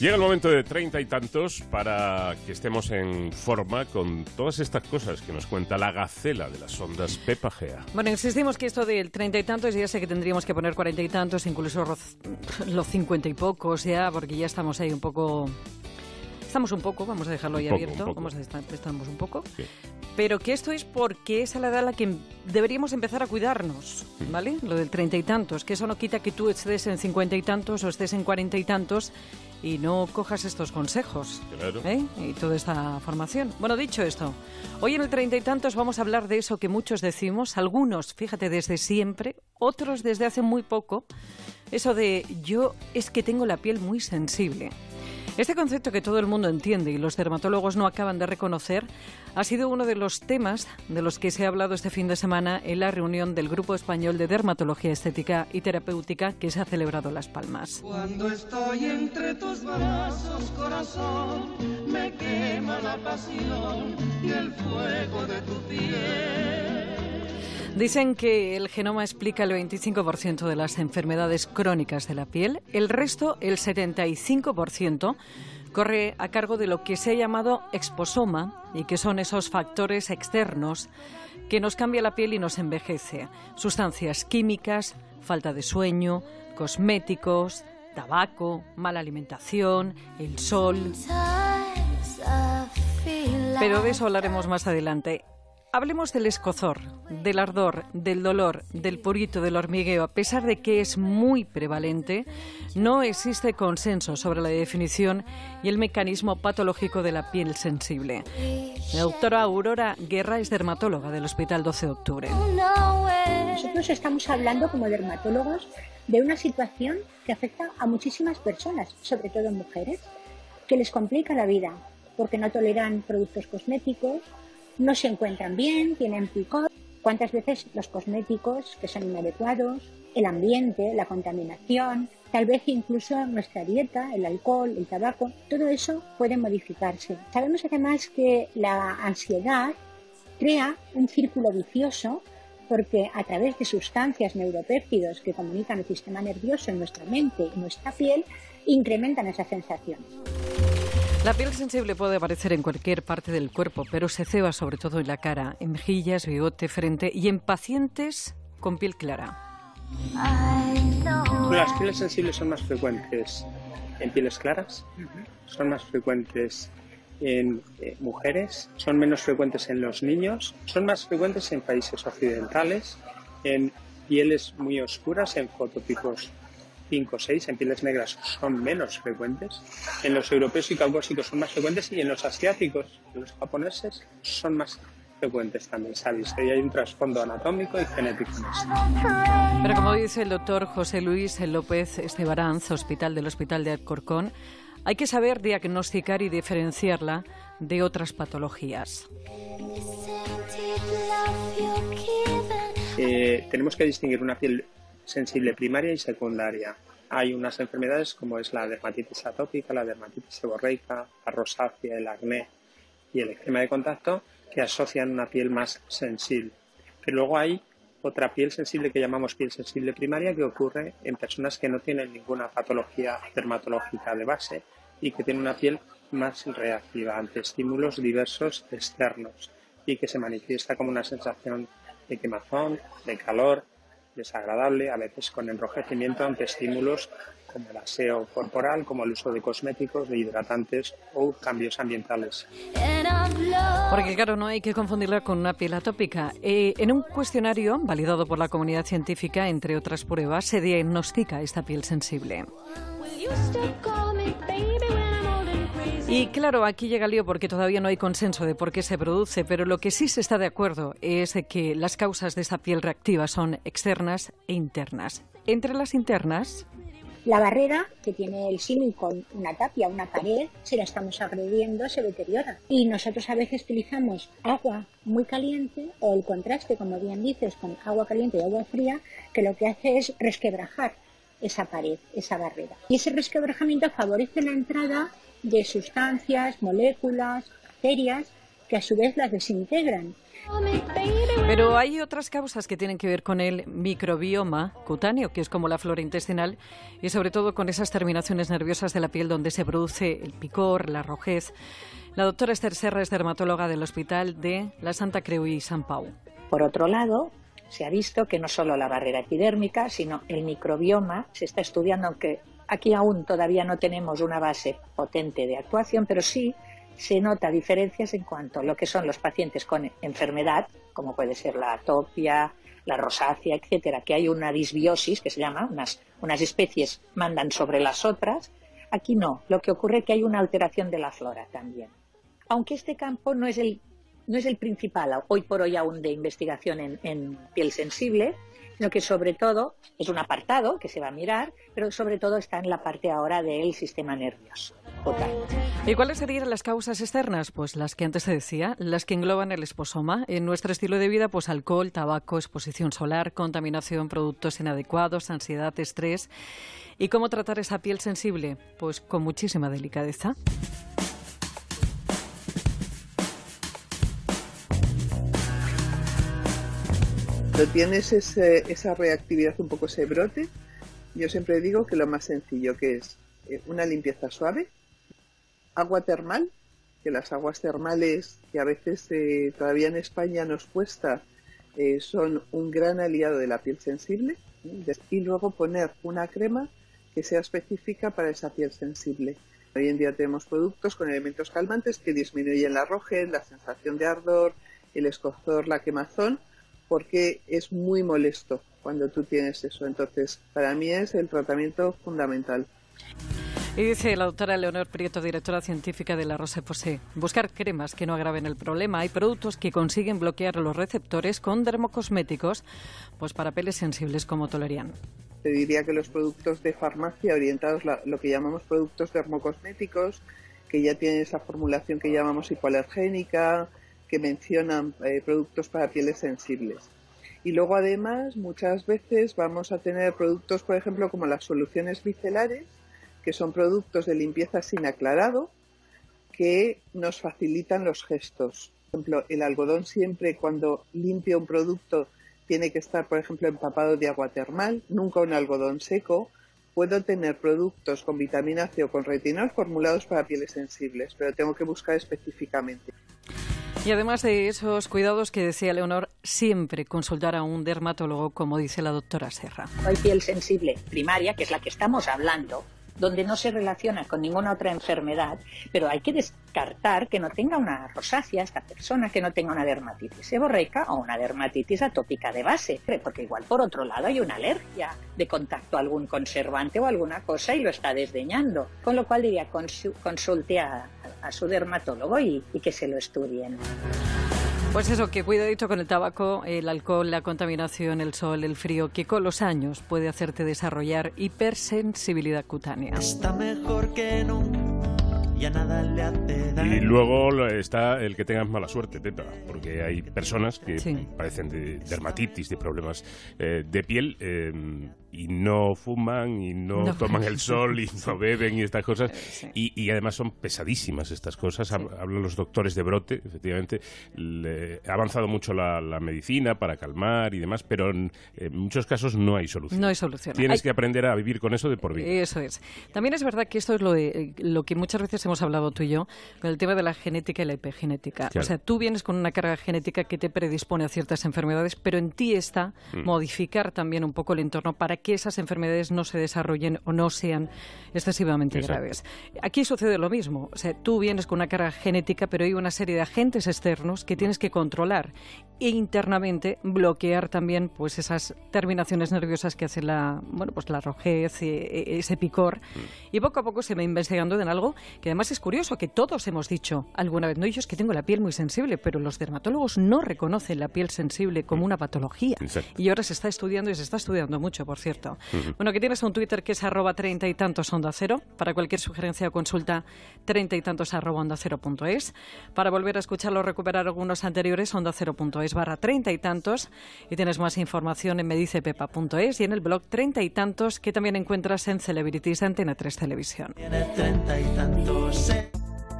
Llega el momento de treinta y tantos para que estemos en forma con todas estas cosas que nos cuenta la gacela de las ondas Pepa Gea. Bueno, insistimos que esto del treinta y tantos, ya sé que tendríamos que poner cuarenta y tantos, incluso los cincuenta y pocos ya, porque ya estamos ahí un poco... Estamos un poco, vamos a dejarlo ahí abierto, vamos a estar, estamos un poco. Pero que esto es porque es a la edad a la que deberíamos empezar a cuidarnos, ¿vale? Lo del treinta y tantos, que eso no quita que tú estés en cincuenta y tantos o estés en cuarenta y tantos y no cojas estos consejos ¿eh? y toda esta formación. Bueno, dicho esto, hoy en el treinta y tantos vamos a hablar de eso que muchos decimos, algunos, fíjate, desde siempre, otros desde hace muy poco, eso de yo es que tengo la piel muy sensible. Este concepto que todo el mundo entiende y los dermatólogos no acaban de reconocer ha sido uno de los temas de los que se ha hablado este fin de semana en la reunión del Grupo Español de Dermatología Estética y Terapéutica que se ha celebrado Las Palmas. Cuando estoy entre tus brazos, corazón, me quema la pasión y el fuego de tu piel. Dicen que el genoma explica el 25% de las enfermedades crónicas de la piel, el resto, el 75%, corre a cargo de lo que se ha llamado exposoma y que son esos factores externos que nos cambia la piel y nos envejece. Sustancias químicas, falta de sueño, cosméticos, tabaco, mala alimentación, el sol. Pero de eso hablaremos más adelante. Hablemos del escozor, del ardor, del dolor, del purito, del hormigueo. A pesar de que es muy prevalente, no existe consenso sobre la definición y el mecanismo patológico de la piel sensible. La doctora Aurora Guerra es dermatóloga del Hospital 12 de Octubre. Nosotros estamos hablando como dermatólogos de una situación que afecta a muchísimas personas, sobre todo mujeres, que les complica la vida porque no toleran productos cosméticos, no se encuentran bien, tienen picor. ¿Cuántas veces los cosméticos que son inadecuados, el ambiente, la contaminación, tal vez incluso nuestra dieta, el alcohol, el tabaco, todo eso puede modificarse. Sabemos además que la ansiedad crea un círculo vicioso porque a través de sustancias neuropéptidos que comunican el sistema nervioso en nuestra mente y nuestra piel, incrementan esas sensaciones. La piel sensible puede aparecer en cualquier parte del cuerpo, pero se ceba sobre todo en la cara, en mejillas, bigote, frente y en pacientes con piel clara. Las pieles sensibles son más frecuentes en pieles claras, son más frecuentes en eh, mujeres, son menos frecuentes en los niños, son más frecuentes en países occidentales, en pieles muy oscuras, en fototipos 5 o 6 en pieles negras son menos frecuentes, en los europeos y caucásicos son más frecuentes y en los asiáticos, en los japoneses, son más frecuentes también, ¿sabes? Ahí hay un trasfondo anatómico y genético. Pero como dice el doctor José Luis López Estebaranz, hospital del Hospital de Alcorcón, hay que saber diagnosticar y diferenciarla de otras patologías. Eh, tenemos que distinguir una piel sensible primaria y secundaria. Hay unas enfermedades como es la dermatitis atópica, la dermatitis seborreica, la rosácea, el acné y el eczema de contacto que asocian una piel más sensible. Pero luego hay otra piel sensible que llamamos piel sensible primaria que ocurre en personas que no tienen ninguna patología dermatológica de base y que tienen una piel más reactiva ante estímulos diversos externos y que se manifiesta como una sensación de quemazón, de calor, desagradable, a veces con enrojecimiento ante estímulos como el aseo corporal, como el uso de cosméticos, de hidratantes o cambios ambientales. Porque claro, no hay que confundirla con una piel atópica. Eh, en un cuestionario validado por la comunidad científica, entre otras pruebas, se diagnostica esta piel sensible. Y claro, aquí llega el lío porque todavía no hay consenso de por qué se produce, pero lo que sí se está de acuerdo es que las causas de esta piel reactiva son externas e internas. Entre las internas, la barrera que tiene el símil con una tapia, una pared, si la estamos agrediendo se deteriora. Y nosotros a veces utilizamos agua muy caliente o el contraste, como bien dices, con agua caliente y agua fría, que lo que hace es resquebrajar esa pared, esa barrera. Y ese resquebrajamiento favorece la entrada de sustancias, moléculas, bacterias que a su vez las desintegran. Pero hay otras causas que tienen que ver con el microbioma cutáneo, que es como la flora intestinal, y sobre todo con esas terminaciones nerviosas de la piel donde se produce el picor, la rojez. La doctora Esther Serra es dermatóloga del Hospital de la Santa Creu y San Pau. Por otro lado, se ha visto que no solo la barrera epidérmica, sino el microbioma se está estudiando, aunque aquí aún todavía no tenemos una base potente de actuación, pero sí se nota diferencias en cuanto a lo que son los pacientes con enfermedad, como puede ser la atopia, la rosácea, etcétera, que hay una disbiosis que se llama, unas, unas especies mandan sobre las otras. Aquí no, lo que ocurre es que hay una alteración de la flora también. Aunque este campo no es el, no es el principal hoy por hoy aún de investigación en, en piel sensible, sino que sobre todo es un apartado que se va a mirar, pero sobre todo está en la parte ahora del sistema nervioso. ¿Y cuáles serían las causas externas? Pues las que antes te decía, las que engloban el esposoma. En nuestro estilo de vida, pues alcohol, tabaco, exposición solar, contaminación, productos inadecuados, ansiedad, estrés. ¿Y cómo tratar esa piel sensible? Pues con muchísima delicadeza. Cuando tienes esa reactividad, un poco ese brote, yo siempre digo que lo más sencillo que es eh, una limpieza suave, agua termal, que las aguas termales que a veces eh, todavía en España nos cuesta, eh, son un gran aliado de la piel sensible, y luego poner una crema que sea específica para esa piel sensible. Hoy en día tenemos productos con elementos calmantes que disminuyen la rojez, la sensación de ardor, el escozor, la quemazón, porque es muy molesto cuando tú tienes eso. Entonces, para mí es el tratamiento fundamental. Y dice la doctora Leonor Prieto, directora científica de la Rosa Posé, buscar cremas que no agraven el problema. Hay productos que consiguen bloquear los receptores con dermocosméticos, pues para peles sensibles como tolerian. Te diría que los productos de farmacia orientados, a lo que llamamos productos dermocosméticos, que ya tienen esa formulación que llamamos hipoalergénica, que mencionan eh, productos para pieles sensibles. Y luego además muchas veces vamos a tener productos, por ejemplo, como las soluciones bicelares, que son productos de limpieza sin aclarado que nos facilitan los gestos. Por ejemplo, el algodón siempre cuando limpia un producto tiene que estar, por ejemplo, empapado de agua termal, nunca un algodón seco. Puedo tener productos con vitamina C o con retinol formulados para pieles sensibles, pero tengo que buscar específicamente. Y además de esos cuidados que decía Leonor, siempre consultar a un dermatólogo, como dice la doctora Serra. Hay piel sensible primaria, que es la que estamos hablando, donde no se relaciona con ninguna otra enfermedad, pero hay que descartar que no tenga una rosácea esta persona, que no tenga una dermatitis seborreica o una dermatitis atópica de base, porque igual por otro lado hay una alergia de contacto a algún conservante o alguna cosa y lo está desdeñando, con lo cual diría consulte a, su dermatólogo y que se lo estudien. Pues eso, que cuidadito con el tabaco, el alcohol, la contaminación, el sol, el frío, que con los años puede hacerte desarrollar hipersensibilidad cutánea. Está mejor que no y luego está el que tengas mala suerte, Pepa, porque hay personas que padecen de dermatitis, de problemas eh, de piel eh, y no fuman y no, toman el sol y no beben y estas cosas. Y, además son pesadísimas estas cosas. Hablan los doctores de brote, efectivamente. ha avanzado mucho la, medicina para calmar y demás, pero en, muchos casos no hay solución. No hay solución. Tienes que aprender a vivir con eso de por vida. Eso es. También es verdad que esto es lo, de, lo que muchas veces hemos hablado tú y yo, con el tema de la genética y la epigenética. O sea, tú vienes con una carga genética que te predispone a ciertas enfermedades, pero en ti está mm. modificar también un poco el entorno para que esas enfermedades no se desarrollen o no sean excesivamente graves. Aquí sucede lo mismo. O sea, tú vienes con una carga genética, pero hay una serie de agentes externos que tienes que controlar e internamente bloquear también pues esas terminaciones nerviosas que hacen la, bueno, pues la rojez, e, ese picor. Mm. Y poco a poco se va investigando en algo que además es curioso, que todos hemos dicho alguna vez, no, yo es que tengo la piel muy sensible, pero los dermatólogos no reconocen la piel sensible como mm. una patología. Y ahora se está estudiando y se está estudiando mucho, por cierto. Bueno, que tienes un Twitter que es arroba treinta y tantos onda cero. Para cualquier sugerencia o consulta, treinta y tantos arroba onda cero punto es. Para volver a escucharlo o recuperar algunos anteriores, onda cero punto es barra treinta y tantos. Y tienes más información en medicepepa.es y en el blog treinta y tantos que también encuentras en Celebrities Antena 3 Televisión. Tiene treinta y tantos.